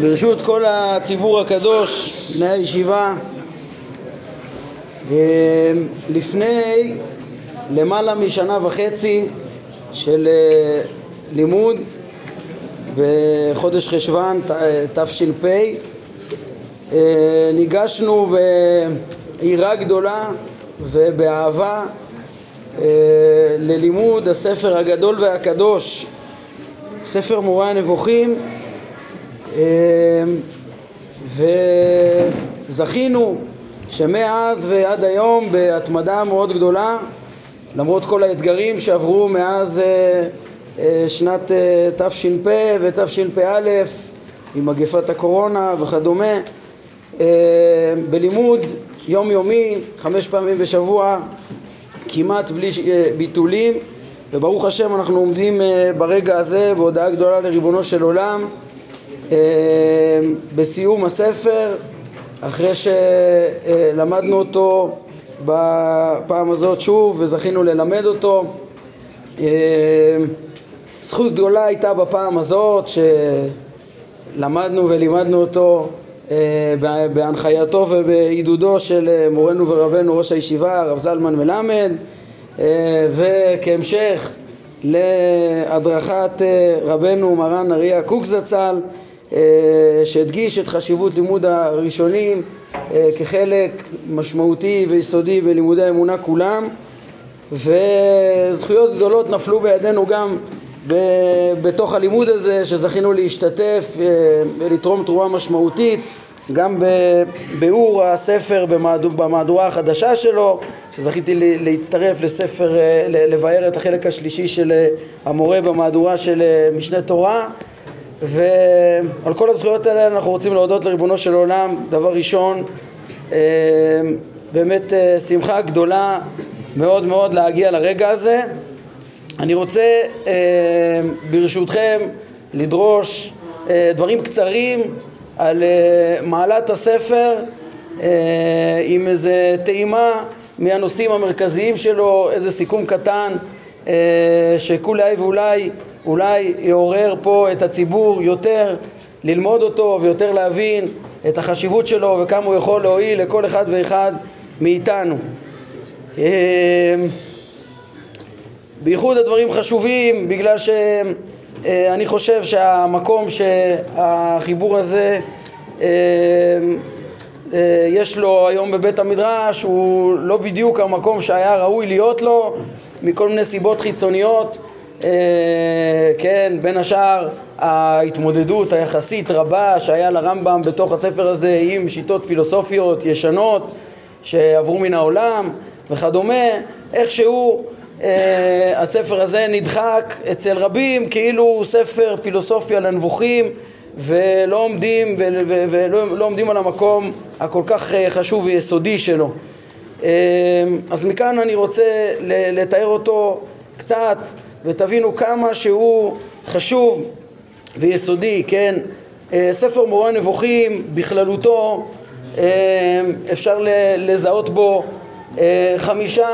ברשות כל הציבור הקדוש, בני הישיבה, אה, לפני למעלה משנה וחצי של אה, לימוד בחודש חשוון תש"פ אה, ניגשנו ביראה גדולה ובאהבה ללימוד הספר הגדול והקדוש, ספר מורה הנבוכים אמ, וזכינו שמאז ועד היום בהתמדה מאוד גדולה למרות כל האתגרים שעברו מאז אה, אה, שנת אה, תש"פ ותשפ"א עם מגפת הקורונה וכדומה בלימוד יומיומי חמש פעמים בשבוע כמעט בלי ביטולים וברוך השם אנחנו עומדים ברגע הזה בהודעה גדולה לריבונו של עולם בסיום הספר, אחרי שלמדנו אותו בפעם הזאת שוב וזכינו ללמד אותו. אה, זכות גדולה הייתה בפעם הזאת שלמדנו ולימדנו אותו אה, בהנחייתו ובעידודו של מורנו ורבנו ראש הישיבה הרב זלמן מלמד וכהמשך להדרכת רבנו מרן אריה קוק זצ"ל אה, שהדגיש את חשיבות לימוד הראשונים אה, כחלק משמעותי ויסודי בלימודי האמונה כולם וזכויות גדולות נפלו בידינו גם בתוך הלימוד הזה שזכינו להשתתף אה, ולתרום תרומה משמעותית גם בביאור הספר במהדורה החדשה שלו שזכיתי להצטרף לספר, לבאר את החלק השלישי של המורה במהדורה של משנה תורה ועל כל הזכויות האלה אנחנו רוצים להודות לריבונו של עולם דבר ראשון אה, באמת אה, שמחה גדולה מאוד מאוד להגיע לרגע הזה. אני רוצה אה, ברשותכם לדרוש דברים קצרים על מעלת הספר עם איזה טעימה מהנושאים המרכזיים שלו, איזה סיכום קטן שכולי ואולי אולי יעורר פה את הציבור יותר ללמוד אותו ויותר להבין את החשיבות שלו וכמה הוא יכול להועיל לכל אחד ואחד מאיתנו. אמ, בייחוד הדברים חשובים בגלל שאני חושב שהמקום שהחיבור הזה אה, יש לו היום בבית המדרש הוא לא בדיוק המקום שהיה ראוי להיות לו מכל מיני סיבות חיצוניות אה, כן, בין השאר ההתמודדות היחסית רבה שהיה לרמב"ם בתוך הספר הזה עם שיטות פילוסופיות ישנות שעברו מן העולם וכדומה, איכשהו אה, הספר הזה נדחק אצל רבים כאילו הוא ספר פילוסופיה לנבוכים ולא עומדים, ולא לא עומדים על המקום הכל כך אה, חשוב ויסודי שלו. אה, אז מכאן אני רוצה לתאר אותו קצת ותבינו כמה שהוא חשוב ויסודי, כן? אה, ספר מורה נבוכים בכללותו אה, אפשר לזהות בו אה, חמישה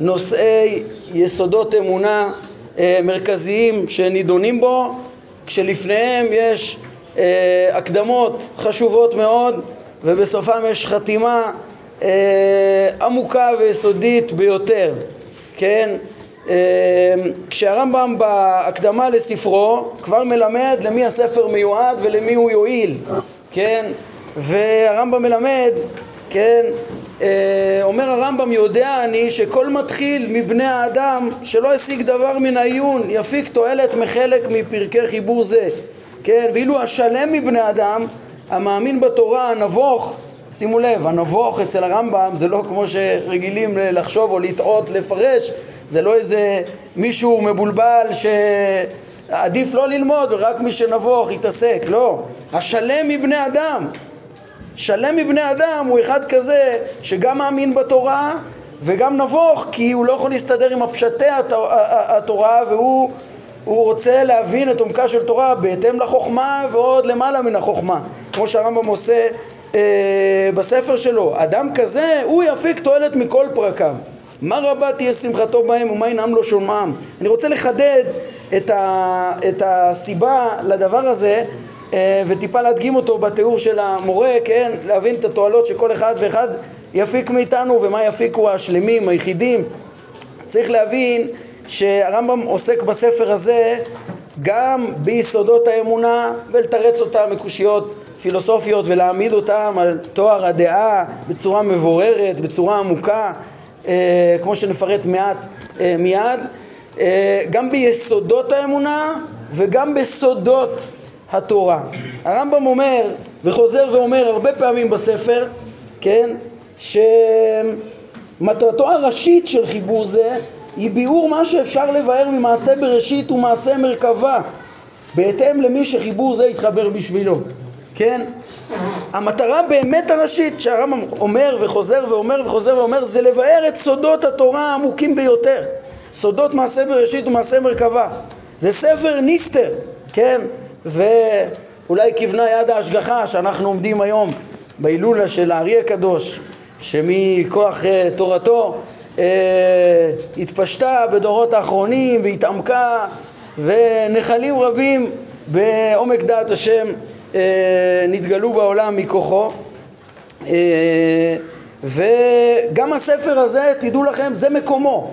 נושאי יסודות אמונה מרכזיים שנידונים בו כשלפניהם יש הקדמות חשובות מאוד ובסופם יש חתימה עמוקה ויסודית ביותר, כן? אמ, כשהרמב"ם בהקדמה לספרו כבר מלמד למי הספר מיועד ולמי הוא יועיל, כן? והרמב"ם מלמד, כן? אה, אומר הרמב"ם יודע אני שכל מתחיל מבני האדם שלא השיג דבר מן העיון יפיק תועלת מחלק מפרקי חיבור זה כן ואילו השלם מבני אדם המאמין בתורה הנבוך שימו לב הנבוך אצל הרמב"ם זה לא כמו שרגילים לחשוב או לטעות לפרש זה לא איזה מישהו מבולבל שעדיף לא ללמוד ורק מי שנבוך יתעסק, לא. השלם מבני אדם, שלם מבני אדם הוא אחד כזה שגם מאמין בתורה וגם נבוך כי הוא לא יכול להסתדר עם הפשטי התורה והוא הוא רוצה להבין את עומקה של תורה בהתאם לחוכמה ועוד למעלה מן החוכמה. כמו שהרמב"ם עושה אה, בספר שלו. אדם כזה הוא יפיק תועלת מכל פרקיו מה רבה תהיה שמחתו בהם ומה ינעם לו שומעם. אני רוצה לחדד את, ה, את הסיבה לדבר הזה אה, וטיפה להדגים אותו בתיאור של המורה, כן, להבין את התועלות שכל אחד ואחד יפיק מאיתנו ומה יפיקו השלמים, היחידים. צריך להבין שהרמב"ם עוסק בספר הזה גם ביסודות האמונה ולתרץ אותם מקושיות פילוסופיות ולהעמיד אותם על תואר הדעה בצורה מבוררת, בצורה עמוקה, כמו שנפרט מעט אה, מיד, אה, גם ביסודות האמונה וגם בסודות התורה. הרמב"ם אומר וחוזר ואומר הרבה פעמים בספר, כן, שמטרתו הראשית של חיבור זה היא ביאור מה שאפשר לבאר ממעשה בראשית ומעשה מרכבה בהתאם למי שחיבור זה יתחבר בשבילו, כן? המטרה באמת הראשית שהרמב"ם אומר וחוזר ואומר וחוזר ואומר זה לבאר את סודות התורה העמוקים ביותר סודות מעשה בראשית ומעשה מרכבה זה ספר ניסטר, כן? ואולי כיוונה יד ההשגחה שאנחנו עומדים היום בהילולה של הארי הקדוש שמכוח uh, תורתו uh, התפשטה בדורות האחרונים והתעמקה ונחלים רבים בעומק דעת השם נתגלו בעולם מכוחו uh, וגם הספר הזה, תדעו לכם, זה מקומו.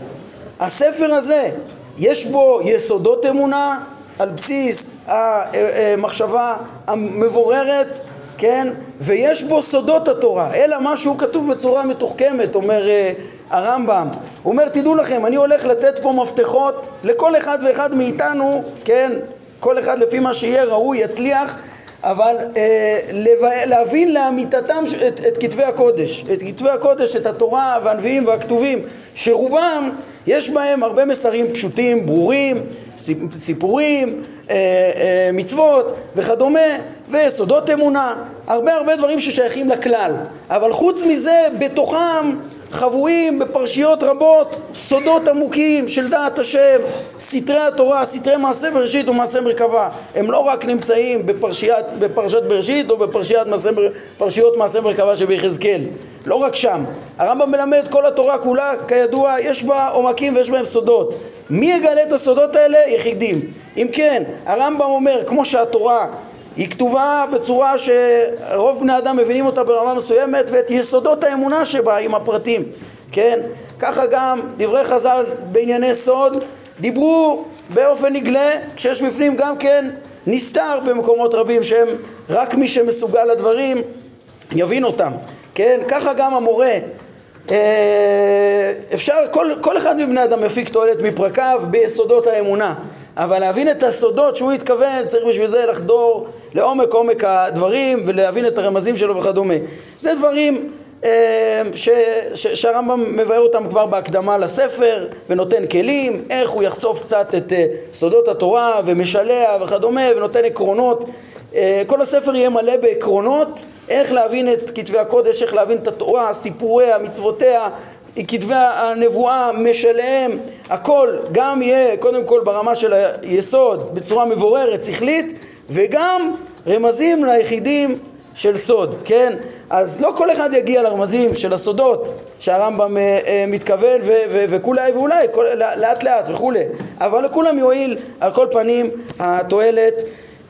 הספר הזה, יש בו יסודות אמונה על בסיס המחשבה המבוררת כן? ויש בו סודות התורה, אלא מה שהוא כתוב בצורה מתוחכמת, אומר uh, הרמב"ם. הוא אומר, תדעו לכם, אני הולך לתת פה מפתחות לכל אחד ואחד מאיתנו, כן? כל אחד לפי מה שיהיה ראוי, יצליח, אבל uh, לב... להבין לאמיתתם את, את כתבי הקודש, את כתבי הקודש, את התורה והנביאים והכתובים, שרובם יש בהם הרבה מסרים פשוטים, ברורים, סיפורים, אה, אה, מצוות וכדומה, ויסודות אמונה, הרבה הרבה דברים ששייכים לכלל. אבל חוץ מזה, בתוכם חבויים בפרשיות רבות סודות עמוקים של דעת השם, סתרי התורה, סתרי מעשה בראשית ומעשה מרכבה. הם לא רק נמצאים בפרשיית, בפרשת בראשית או בפרשיות מעשה, מעשה מרכבה שביחזקאל. לא רק שם. הרמב"ם מלמד כל התורה כולה, כידוע, יש בה עומקים ויש בהם סודות. מי יגלה את הסודות האלה? יחידים. אם כן, הרמב"ם אומר, כמו שהתורה היא כתובה בצורה שרוב בני אדם מבינים אותה ברמה מסוימת ואת יסודות האמונה שבה עם הפרטים, כן? ככה גם דברי חז"ל בענייני סוד דיברו באופן נגלה כשיש בפנים גם כן נסתר במקומות רבים שהם רק מי שמסוגל לדברים יבין אותם, כן? ככה גם המורה אה, אפשר, כל, כל אחד מבני אדם יפיק תועלת מפרקיו ביסודות האמונה אבל להבין את הסודות שהוא התכוון צריך בשביל זה לחדור לעומק עומק הדברים ולהבין את הרמזים שלו וכדומה. זה דברים אה, ש, ש, שהרמב"ם מבאר אותם כבר בהקדמה לספר ונותן כלים, איך הוא יחשוף קצת את אה, סודות התורה ומשלח וכדומה ונותן עקרונות. אה, כל הספר יהיה מלא בעקרונות איך להבין את כתבי הקודש, איך להבין את התורה, סיפוריה, מצוותיה, כתבי הנבואה, משליהם, הכל גם יהיה קודם כל ברמה של היסוד בצורה מבוררת, שכלית וגם רמזים ליחידים של סוד, כן? אז לא כל אחד יגיע לרמזים של הסודות שהרמב"ם אה, אה, מתכוון וכולי ואולי, כל, לאט לאט וכולי, אבל לכולם יועיל על כל פנים התועלת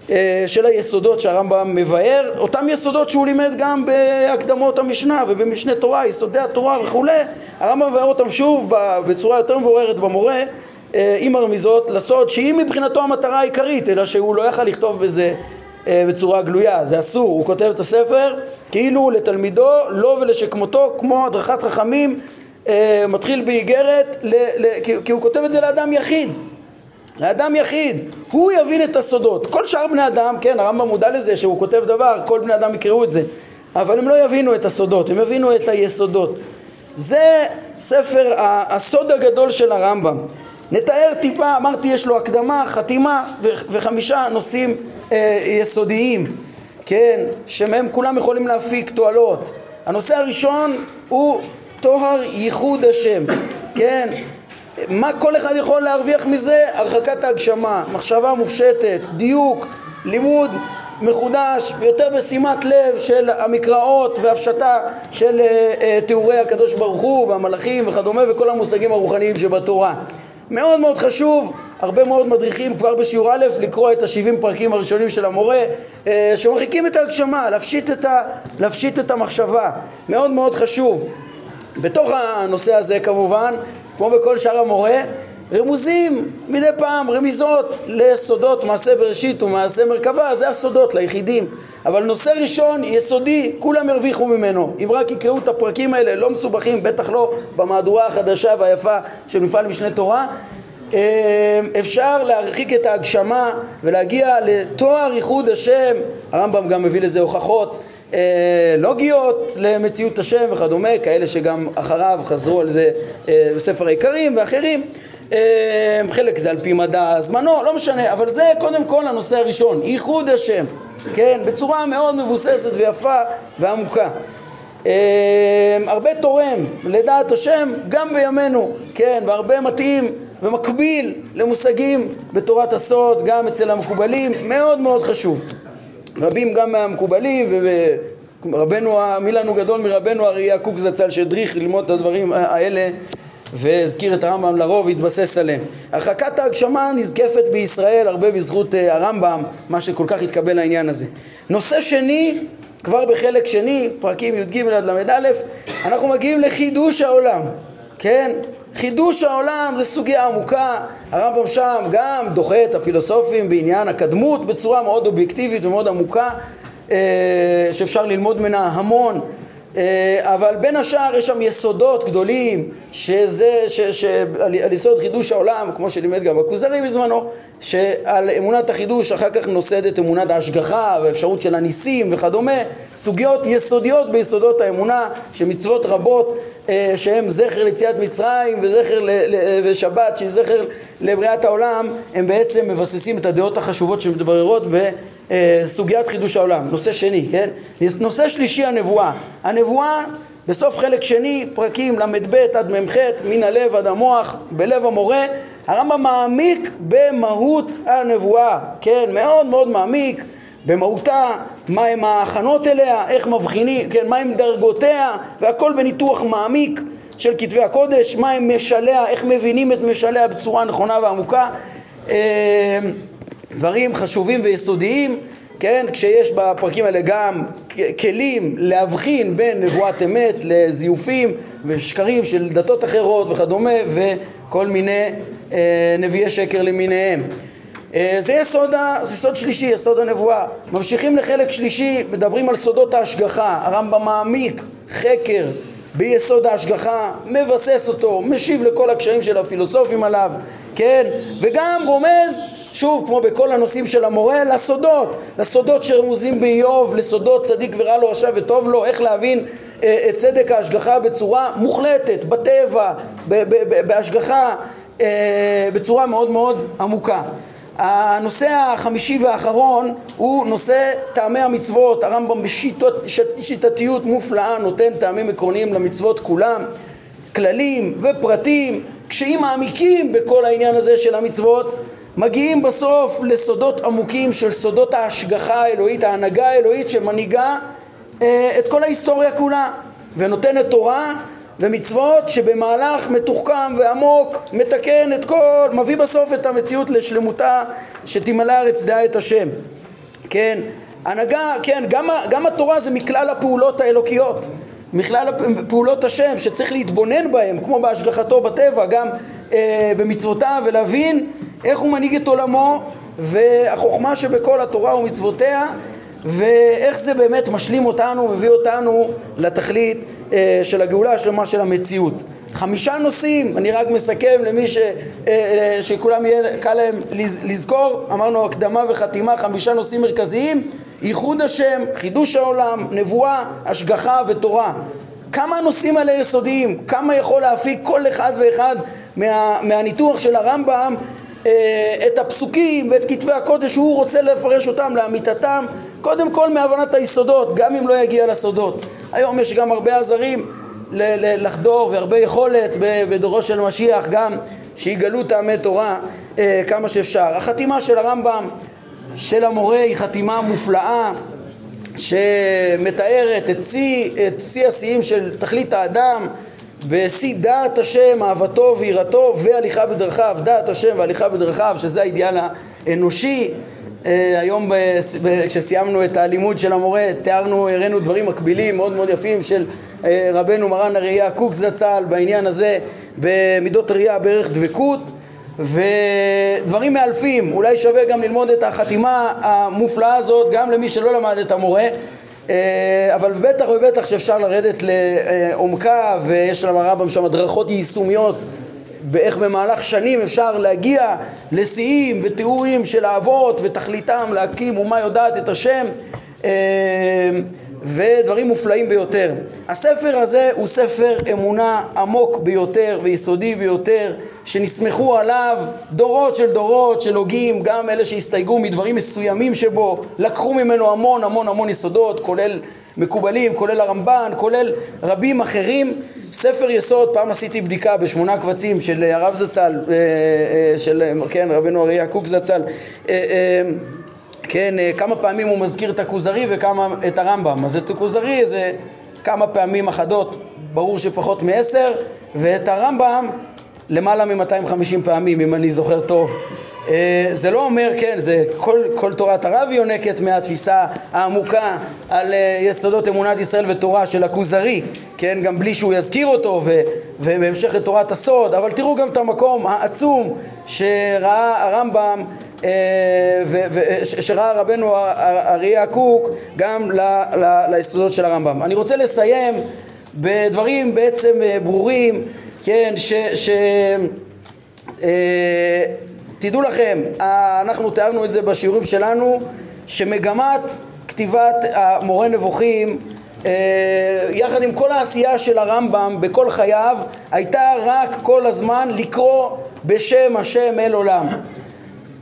אה, של היסודות שהרמב"ם מבאר, אותם יסודות שהוא לימד גם בהקדמות המשנה ובמשנה תורה, יסודי התורה וכולי, הרמב"ם מבאר אותם שוב בצורה יותר מבוררת במורה עם הרמיזות לסוד שהיא מבחינתו המטרה העיקרית אלא שהוא לא יכל לכתוב בזה אה, בצורה גלויה, זה אסור, הוא כותב את הספר כאילו לתלמידו, לא ולשכמותו כמו הדרכת חכמים מתחיל באיגרת, כי הוא כותב את זה לאדם יחיד לאדם יחיד, הוא יבין את הסודות. כל שאר בני אדם, כן, הרמב"ם מודע לזה שהוא כותב דבר, כל בני אדם יקראו את זה, אבל הם לא יבינו את הסודות, הם יבינו את היסודות. זה ספר הסוד הגדול של הרמב"ם. נתאר טיפה, אמרתי יש לו הקדמה, חתימה וחמישה נושאים אה, יסודיים, כן, שמהם כולם יכולים להפיק תועלות. הנושא הראשון הוא טוהר ייחוד השם, כן, מה כל אחד יכול להרוויח מזה? הרחקת ההגשמה, מחשבה מופשטת, דיוק, לימוד מחודש, יותר בשימת לב של המקראות והפשטה של uh, uh, תיאורי הקדוש ברוך הוא והמלאכים וכדומה וכל המושגים הרוחניים שבתורה. מאוד מאוד חשוב, הרבה מאוד מדריכים כבר בשיעור א' לקרוא את השבעים פרקים הראשונים של המורה אה, שמרחיקים את ההגשמה, להפשיט את, ה, להפשיט את המחשבה, מאוד מאוד חשוב. בתוך הנושא הזה כמובן, כמו בכל שאר המורה, רמוזים מדי פעם, רמיזות לסודות מעשה בראשית ומעשה מרכבה, זה הסודות ליחידים. אבל נושא ראשון, יסודי, כולם ירוויחו ממנו. אם רק יקראו את הפרקים האלה, לא מסובכים, בטח לא במהדורה החדשה והיפה של מפעל משנה תורה, אה, אפשר להרחיק את ההגשמה ולהגיע לתואר ייחוד השם, הרמב"ם גם מביא לזה הוכחות אה, לוגיות למציאות השם וכדומה, כאלה שגם אחריו חזרו על זה אה, בספר העיקרים ואחרים חלק זה על פי מדע זמנו, לא משנה, אבל זה קודם כל הנושא הראשון, ייחוד השם, כן, בצורה מאוד מבוססת ויפה ועמוקה. אה, הרבה תורם לדעת השם גם בימינו, כן, והרבה מתאים ומקביל למושגים בתורת הסוד גם אצל המקובלים, מאוד מאוד חשוב. רבים גם מהמקובלים ורבנו, מי לנו גדול מרבנו אריה קוק זצ"ל שהדריך ללמוד את הדברים האלה והזכיר את הרמב"ם לרוב והתבסס עליהם. הרחקת ההגשמה נזקפת בישראל הרבה בזכות אה, הרמב"ם, מה שכל כך התקבל העניין הזה. נושא שני, כבר בחלק שני, פרקים י"ג עד ל"א, אנחנו מגיעים לחידוש העולם, כן? חידוש העולם זה סוגיה עמוקה, הרמב"ם שם גם דוחה את הפילוסופים בעניין הקדמות בצורה מאוד אובייקטיבית ומאוד עמוקה אה, שאפשר ללמוד ממנה המון אבל בין השאר יש שם יסודות גדולים שזה, ש, ש, על, על יסוד חידוש העולם, כמו שלימד גם הכוזרי בזמנו, שעל אמונת החידוש אחר כך נוסדת אמונת ההשגחה והאפשרות של הניסים וכדומה, סוגיות יסודיות ביסודות האמונה, שמצוות רבות אה, שהן זכר ליציאת מצרים וזכר ל, ל, ושבת שהיא זכר לבריאת העולם, הם בעצם מבססים את הדעות החשובות שמתבררות בסוגיית חידוש העולם. נושא שני, כן? נושא שלישי הנבואה. הנבואה בסוף חלק שני, פרקים ל"ב עד מ"ח, מן הלב עד המוח, בלב המורה, הרמב"ם מעמיק במהות הנבואה, כן, מאוד מאוד מעמיק במהותה, מהם ההכנות אליה, איך מבחינים, כן, מהם דרגותיה, והכל בניתוח מעמיק של כתבי הקודש, מהם משליה, איך מבינים את משליה בצורה נכונה ועמוקה, אה, דברים חשובים ויסודיים כן? כשיש בפרקים האלה גם כלים להבחין בין נבואת אמת לזיופים ושקרים של דתות אחרות וכדומה וכל מיני אה, נביאי שקר למיניהם. אה, זה יסוד, זה יסוד שלישי, יסוד הנבואה. ממשיכים לחלק שלישי, מדברים על סודות ההשגחה. הרמב"ם מעמיק חקר ביסוד ההשגחה, מבסס אותו, משיב לכל הקשיים של הפילוסופים עליו, כן? וגם רומז שוב, כמו בכל הנושאים של המורה, לסודות, לסודות שרמוזים באיוב, לסודות צדיק ורע לו רשע וטוב לו, איך להבין אה, את צדק ההשגחה בצורה מוחלטת, בטבע, בהשגחה, אה, בצורה מאוד מאוד עמוקה. הנושא החמישי והאחרון הוא נושא טעמי המצוות, הרמב"ם בשיטתיות מופלאה נותן טעמים עקרוניים למצוות כולם, כללים ופרטים, קשיים מעמיקים בכל העניין הזה של המצוות מגיעים בסוף לסודות עמוקים של סודות ההשגחה האלוהית, ההנהגה האלוהית שמנהיגה אה, את כל ההיסטוריה כולה ונותנת תורה ומצוות שבמהלך מתוחכם ועמוק מתקן את כל, מביא בסוף את המציאות לשלמותה שתמלא הארץ דעה את השם. כן, הנהגה, כן, גם, גם התורה זה מכלל הפעולות האלוקיות, מכלל פעולות השם שצריך להתבונן בהם, כמו בהשגחתו בטבע, גם אה, במצוותיו ולהבין איך הוא מנהיג את עולמו והחוכמה שבכל התורה ומצוותיה ואיך זה באמת משלים אותנו, מביא אותנו לתכלית אה, של הגאולה השלמה של המציאות. חמישה נושאים, אני רק מסכם למי ש, אה, אה, שכולם יהיה קל להם לז, לזכור, אמרנו הקדמה וחתימה, חמישה נושאים מרכזיים, ייחוד השם, חידוש העולם, נבואה, השגחה ותורה. כמה הנושאים האלה יסודיים, כמה יכול להפיק כל אחד ואחד מה, מהניתוח של הרמב"ם את הפסוקים ואת כתבי הקודש, הוא רוצה לפרש אותם לאמיתתם, קודם כל מהבנת היסודות, גם אם לא יגיע לסודות. היום יש גם הרבה עזרים לחדור והרבה יכולת בדורו של משיח גם שיגלו טעמי תורה אה, כמה שאפשר. החתימה של הרמב"ם, של המורה, היא חתימה מופלאה שמתארת את שיא השיאים של תכלית האדם בשיא דעת השם, אהבתו ויראתו והליכה בדרכיו, דעת השם והליכה בדרכיו, שזה האידיאל האנושי. אה, היום כשסיימנו את הלימוד של המורה, תיארנו, הראינו דברים מקבילים מאוד מאוד יפים של אה, רבנו מרן הראייה קוק זצ"ל בעניין הזה במידות ראייה בערך דבקות ודברים מאלפים, אולי שווה גם ללמוד את החתימה המופלאה הזאת גם למי שלא למד את המורה אבל בטח ובטח שאפשר לרדת לעומקה ויש לרמב"ם שם הדרכות יישומיות באיך במהלך שנים אפשר להגיע לשיאים ותיאורים של האבות ותכליתם להקים אומה יודעת את השם. אה, ודברים מופלאים ביותר. הספר הזה הוא ספר אמונה עמוק ביותר ויסודי ביותר שנסמכו עליו דורות של דורות של הוגים, גם אלה שהסתייגו מדברים מסוימים שבו, לקחו ממנו המון המון המון יסודות, כולל מקובלים, כולל הרמב"ן, כולל רבים אחרים. ספר יסוד, פעם עשיתי בדיקה בשמונה קבצים של הרב זצ"ל, אה, אה, של כן, רבנו אריה קוק זצ"ל, אה, כן, כמה פעמים הוא מזכיר את הכוזרי וכמה את הרמב"ם. אז את הכוזרי זה כמה פעמים אחדות, ברור שפחות מעשר, ואת הרמב"ם למעלה מ-250 פעמים, אם אני זוכר טוב. אה, זה לא אומר, כן, זה כל, כל תורת הרב יונקת מהתפיסה העמוקה על אה, יסודות אמונת ישראל ותורה של הכוזרי, כן, גם בלי שהוא יזכיר אותו ו, ובהמשך לתורת הסוד, אבל תראו גם את המקום העצום שראה הרמב"ם אה, שראה רבנו אריה קוק גם ליסודות של הרמב"ם. אני רוצה לסיים בדברים בעצם ברורים, כן, ש... ש תדעו לכם, אנחנו תיארנו את זה בשיעורים שלנו, שמגמת כתיבת המורה נבוכים אה, יחד עם כל העשייה של הרמב"ם בכל חייו הייתה רק כל הזמן לקרוא בשם השם אל עולם.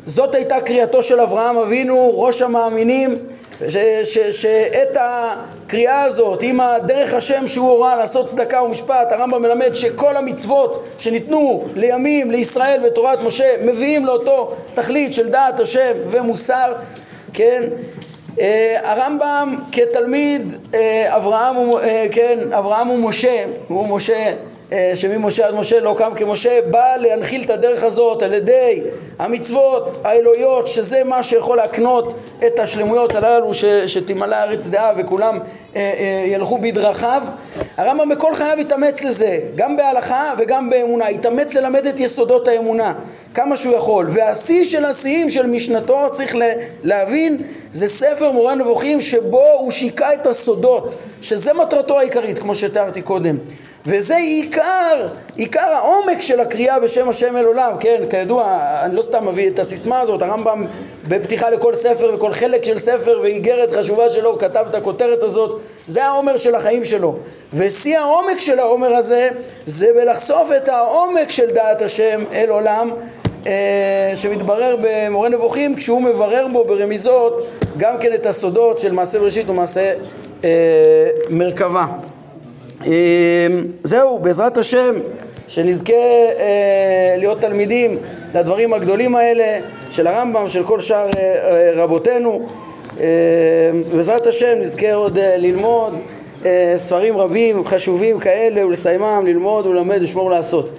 זאת הייתה קריאתו של אברהם אבינו, ראש המאמינים, שאת הקריאה הזאת עם הדרך השם שהוא הורה לעשות צדקה ומשפט הרמב"ם מלמד שכל המצוות שניתנו לימים לישראל בתורת משה מביאים לאותו תכלית של דעת השם ומוסר כן? אה, הרמב"ם כתלמיד אה, אברהם, אה, כן, אברהם הוא משה, הוא משה שממשה עד משה לא קם כמשה, בא להנחיל את הדרך הזאת על ידי המצוות האלוהיות, שזה מה שיכול להקנות את השלמויות הללו, ש, שתמלא הארץ דעה וכולם אה, אה, ילכו בדרכיו. הרמב"ם בכל חייו התאמץ לזה, גם בהלכה וגם באמונה, התאמץ ללמד את יסודות האמונה, כמה שהוא יכול. והשיא של השיאים של משנתו, צריך להבין, זה ספר מורה נבוכים שבו הוא שיקע את הסודות, שזה מטרתו העיקרית, כמו שתיארתי קודם. וזה עיקר, עיקר העומק של הקריאה בשם השם אל עולם, כן, כידוע, אני לא סתם מביא את הסיסמה הזאת, הרמב"ם בפתיחה לכל ספר וכל חלק של ספר ואיגרת חשובה שלו, כתב את הכותרת הזאת, זה העומר של החיים שלו. ושיא העומק של העומר הזה, זה בלחשוף את העומק של דעת השם אל עולם, אה, שמתברר במורה נבוכים כשהוא מברר בו ברמיזות גם כן את הסודות של מעשה בראשית ומעשה אה, מרכבה. אמ, זהו, בעזרת השם, שנזכה אה, להיות תלמידים לדברים הגדולים האלה של הרמב"ם, של כל שאר אה, אה, רבותינו. בעזרת השם נזכה עוד ללמוד ספרים רבים חשובים כאלה ולסיימם, ללמוד וללמד, לשמור לעשות.